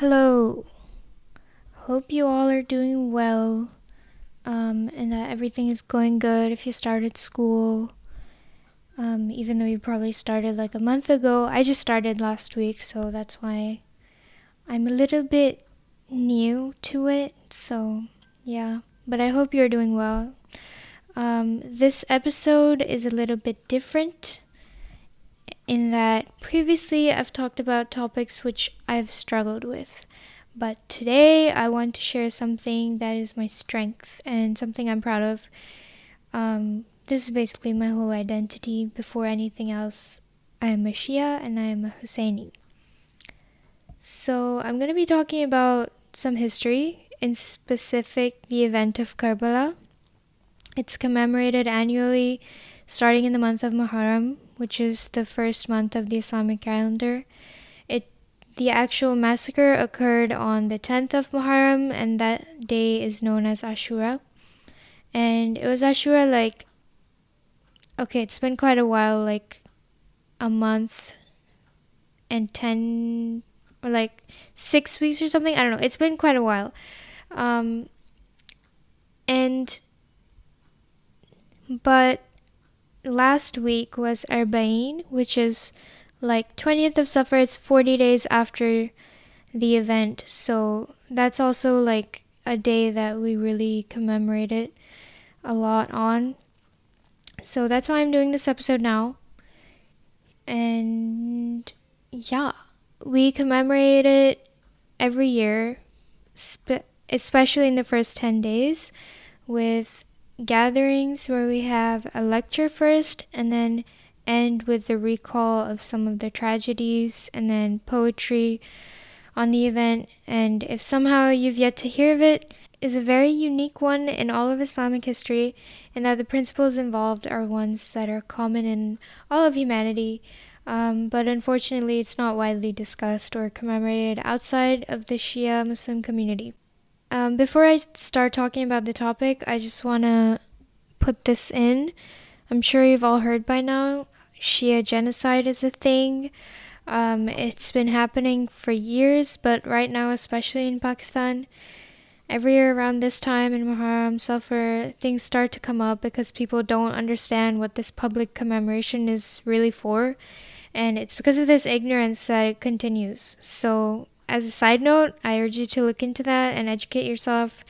Hello. Hope you all are doing well um, and that everything is going good if you started school. Um, even though you probably started like a month ago, I just started last week, so that's why I'm a little bit new to it. So, yeah, but I hope you're doing well. Um, this episode is a little bit different in that previously I've talked about topics which I've struggled with. But today I want to share something that is my strength and something I'm proud of. Um, this is basically my whole identity. Before anything else, I am a Shia and I am a Husseini. So I'm going to be talking about some history, in specific the event of Karbala. It's commemorated annually starting in the month of Muharram, which is the first month of the Islamic calendar. It the actual massacre occurred on the 10th of Muharram and that day is known as Ashura. And it was Ashura like okay, it's been quite a while like a month and 10 or like 6 weeks or something. I don't know. It's been quite a while. Um and but last week was Arba'in, which is like 20th of Safar, it's 40 days after the event. So that's also like a day that we really commemorate it a lot on. So that's why I'm doing this episode now. And yeah, we commemorate it every year, spe- especially in the first 10 days, with gatherings where we have a lecture first and then end with the recall of some of the tragedies and then poetry on the event. And if somehow you've yet to hear of it, is a very unique one in all of Islamic history, and that the principles involved are ones that are common in all of humanity. Um, but unfortunately, it's not widely discussed or commemorated outside of the Shia Muslim community. Um, before I start talking about the topic, I just want to put this in. I'm sure you've all heard by now Shia genocide is a thing. Um, it's been happening for years, but right now, especially in Pakistan, every year around this time in Muharram, Safar, things start to come up because people don't understand what this public commemoration is really for. And it's because of this ignorance that it continues. So as a side note, I urge you to look into that and educate yourself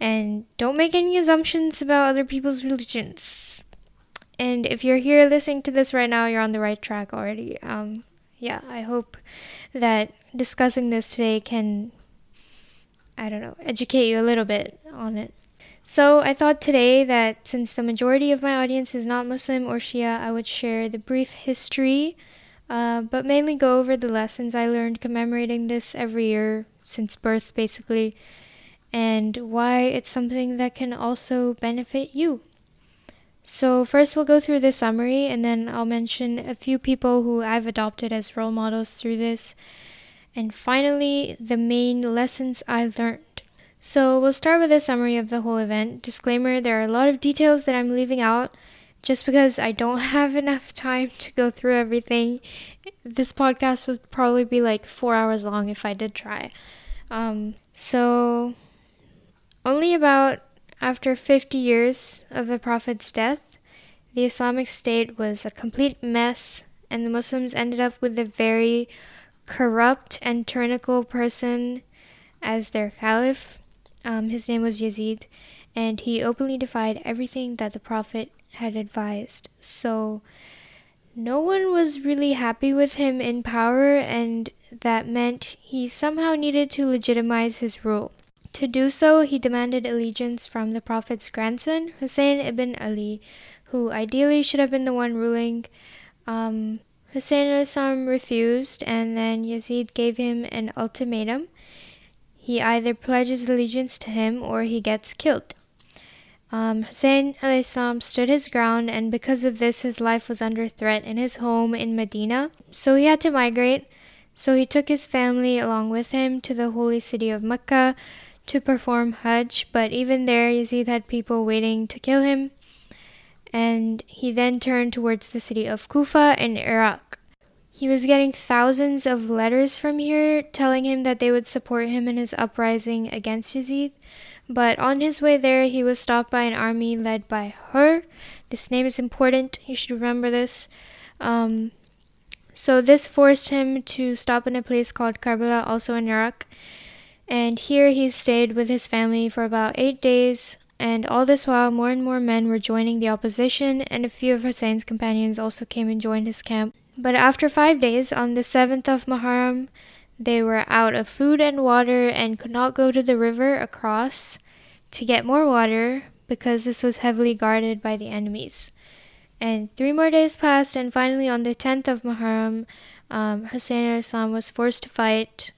and don't make any assumptions about other people's religions. And if you're here listening to this right now, you're on the right track already. Um, yeah, I hope that discussing this today can, I don't know, educate you a little bit on it. So I thought today that since the majority of my audience is not Muslim or Shia, I would share the brief history uh, but mainly go over the lessons I learned commemorating this every year since birth, basically, and why it's something that can also benefit you. So, first, we'll go through the summary, and then I'll mention a few people who I've adopted as role models through this. And finally, the main lessons I learned. So, we'll start with a summary of the whole event. Disclaimer there are a lot of details that I'm leaving out just because I don't have enough time to go through everything. This podcast would probably be like four hours long if I did try. Um, so, only about after 50 years of the Prophet's death, the Islamic State was a complete mess, and the Muslims ended up with a very corrupt and tyrannical person as their caliph. Um, his name was Yazid, and he openly defied everything that the Prophet had advised. So no one was really happy with him in power, and that meant he somehow needed to legitimize his rule. To do so, he demanded allegiance from the Prophet's grandson, Hussein ibn Ali, who ideally should have been the one ruling. Um, Hussein al refused, and then Yazid gave him an ultimatum. He either pledges allegiance to him or he gets killed. Um, Hussein al-Islam stood his ground, and because of this, his life was under threat in his home in Medina. So he had to migrate. So he took his family along with him to the holy city of Mecca to perform Hajj. But even there, Yazid had people waiting to kill him. And he then turned towards the city of Kufa in Iraq. He was getting thousands of letters from here telling him that they would support him in his uprising against Yazid. But on his way there, he was stopped by an army led by Hur. This name is important. You should remember this. Um, so this forced him to stop in a place called Karbala, also in Iraq. And here he stayed with his family for about eight days. And all this while, more and more men were joining the opposition, and a few of Hussein's companions also came and joined his camp. But after five days, on the 7th of Muharram, they were out of food and water and could not go to the river across to get more water because this was heavily guarded by the enemies. And three more days passed, and finally, on the 10th of Muharram, um, Hussein Islam was forced to fight.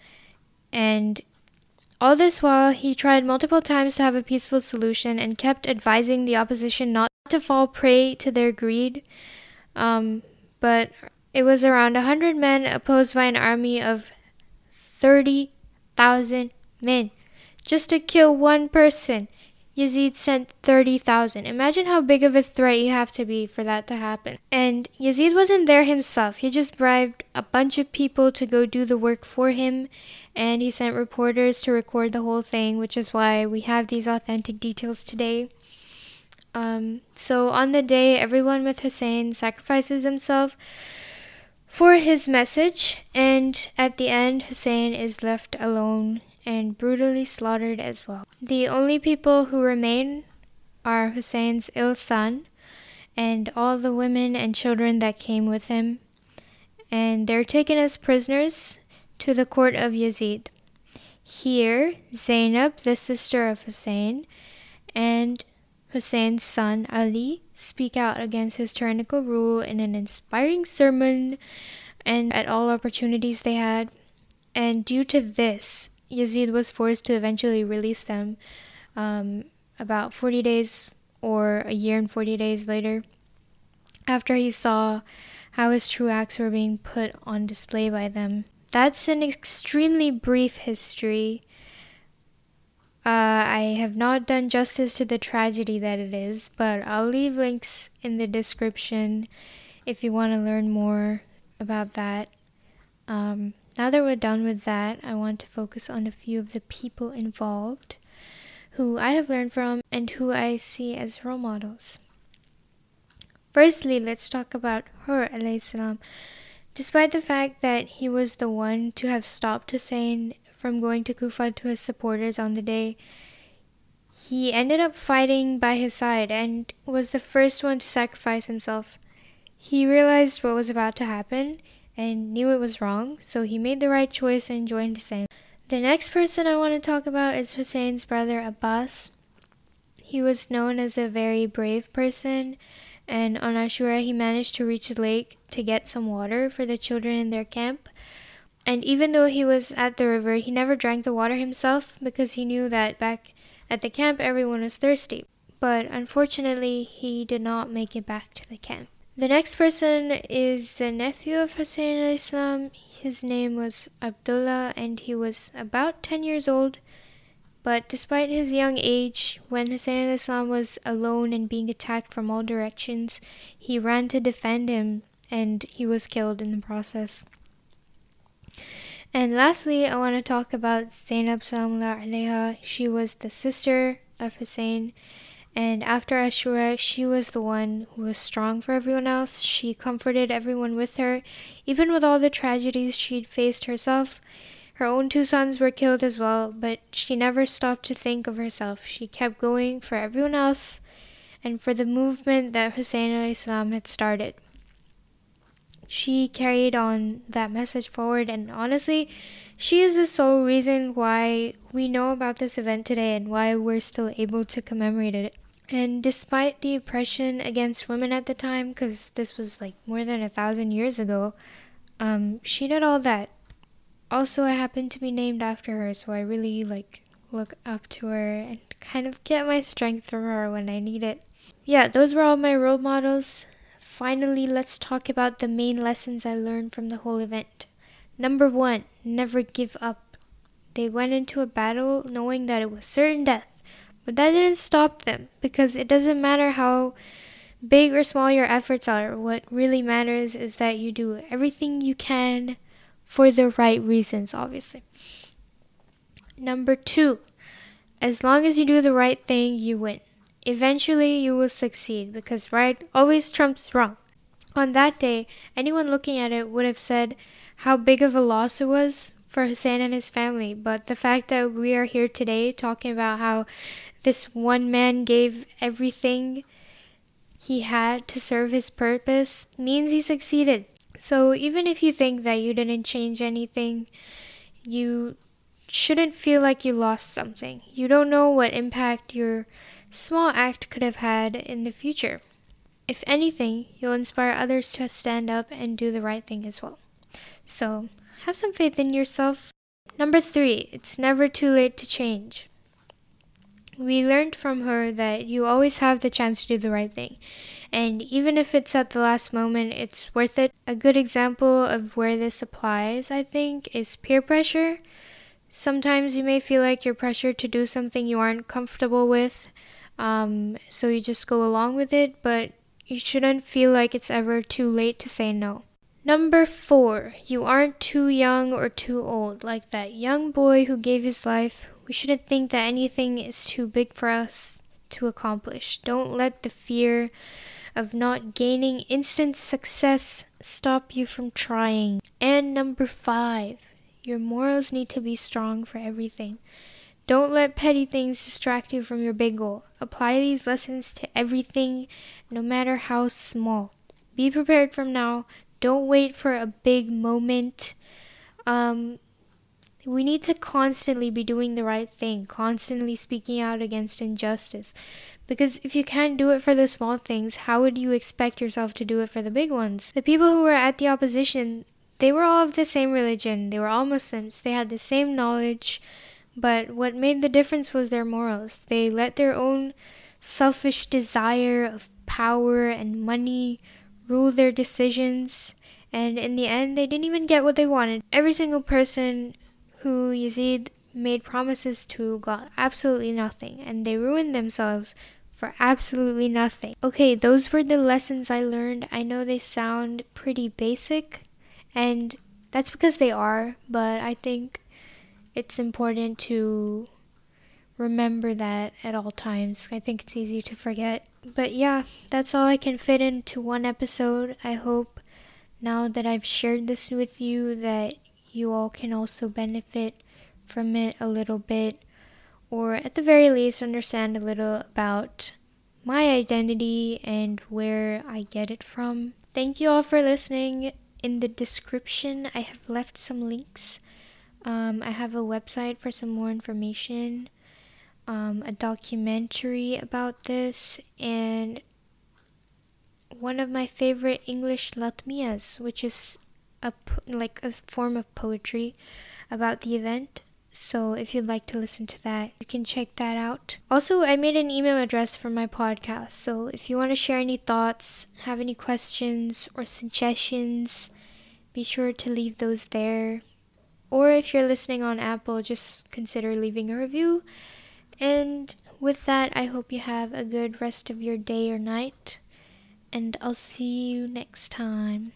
And all this while, he tried multiple times to have a peaceful solution and kept advising the opposition not to fall prey to their greed. Um, but it was around a hundred men opposed by an army of thirty thousand men. Just to kill one person, Yazid sent 30,000. Imagine how big of a threat you have to be for that to happen. And Yazid wasn't there himself. He just bribed a bunch of people to go do the work for him, and he sent reporters to record the whole thing, which is why we have these authentic details today. Um, so on the day, everyone with Hussein sacrifices himself for his message, and at the end, Hussein is left alone and brutally slaughtered as well. The only people who remain are Hussein's ill son and all the women and children that came with him, and they're taken as prisoners to the court of Yazid. Here, Zainab, the sister of Hussein, and Hussein's son Ali speak out against his tyrannical rule in an inspiring sermon and at all opportunities they had. And due to this, Yazid was forced to eventually release them um, about 40 days or a year and 40 days later after he saw how his true acts were being put on display by them. That's an extremely brief history I have not done justice to the tragedy that it is, but I'll leave links in the description if you want to learn more about that. Um, now that we're done with that, I want to focus on a few of the people involved who I have learned from and who I see as role models. Firstly, let's talk about Hur salam. Despite the fact that he was the one to have stopped Hussein from going to Kufa to his supporters on the day, he ended up fighting by his side and was the first one to sacrifice himself. He realized what was about to happen and knew it was wrong, so he made the right choice and joined Hussein. The next person I want to talk about is Hussein's brother Abbas. He was known as a very brave person, and on Ashura he managed to reach the lake to get some water for the children in their camp. And even though he was at the river, he never drank the water himself because he knew that back at the camp everyone was thirsty. But unfortunately, he did not make it back to the camp. The next person is the nephew of Hussein al-Islam. His name was Abdullah and he was about 10 years old. But despite his young age, when Hussein al-Islam was alone and being attacked from all directions, he ran to defend him and he was killed in the process. And lastly, I want to talk about Zainab Salamullah alayha. She was the sister of Hussein. And after Ashura, she was the one who was strong for everyone else. She comforted everyone with her, even with all the tragedies she'd faced herself. Her own two sons were killed as well, but she never stopped to think of herself. She kept going for everyone else and for the movement that Hussein had started she carried on that message forward. And honestly she is the sole reason why we know about this event today and why we're still able to commemorate it. And despite the oppression against women at the time because this was like more than a thousand years ago um, she did all that. Also i happen to be named after her so i really like look up to her and kind of get my strength from her when i need it. Yeah those were all my role models Finally, let's talk about the main lessons I learned from the whole event. Number one, never give up. They went into a battle knowing that it was certain death, but that didn't stop them because it doesn't matter how big or small your efforts are, what really matters is that you do everything you can for the right reasons, obviously. Number two, as long as you do the right thing, you win. Eventually, you will succeed because right always trumps wrong. On that day, anyone looking at it would have said how big of a loss it was for Hussein and his family, but the fact that we are here today talking about how this one man gave everything he had to serve his purpose means he succeeded. So even if you think that you didn't change anything, you shouldn't feel like you lost something. You don't know what impact your small act could have had in the future. If anything, you'll inspire others to stand up and do the right thing as well. So, have some faith in yourself. Number three, it's never too late to change. We learned from Hur that you always have the chance to do the right thing. And even if it's at the last moment, it's worth it. A good example of where this applies, I think, is peer pressure. Sometimes you may feel like you're pressured to do something you aren't comfortable with, um, so you just go along with it, but you shouldn't feel like it's ever too late to say no. Number four, you aren't too young or too old. Like that young boy who gave his life, we shouldn't think that anything is too big for us to accomplish. Don't let the fear of not gaining instant success stop you from trying. And number five, your morals need to be strong for everything. Don't let petty things distract you from your big goal. Apply these lessons to everything, no matter how small. Be prepared from now. Don't wait for a big moment. Um, we need to constantly be doing the right thing, constantly speaking out against injustice. Because if you can't do it for the small things, how would you expect yourself to do it for the big ones? The people who were at the opposition, they were all of the same religion. They were all Muslims. They had the same knowledge. But what made the difference was their morals. They let their own selfish desire of power and money rule their decisions. And in the end, they didn't even get what they wanted. Every single person who Yazid made promises to got absolutely nothing, and they ruined themselves for absolutely nothing. Okay, those were the lessons I learned. I know they sound pretty basic, and that's because they are, but I think it's important to remember that at all times. I think it's easy to forget. But yeah, that's all I can fit into one episode. I hope now that I've shared this with you that you all can also benefit from it a little bit, or at the very least, understand a little about my identity and where I get it from. Thank you all for listening. In the description, I have left some links. Um, I have a website for some more information, um, a documentary about this, and one of my favorite English latmiyas, which is a like a form of poetry about the event. So if you'd like to listen to that, you can check that out. Also, I made an email address for my podcast. So if you want to share any thoughts, have any questions or suggestions, be sure to leave those there. Or if you're listening on Apple, just consider leaving a review. And with that, I hope you have a good rest of your day or night. And I'll see you next time.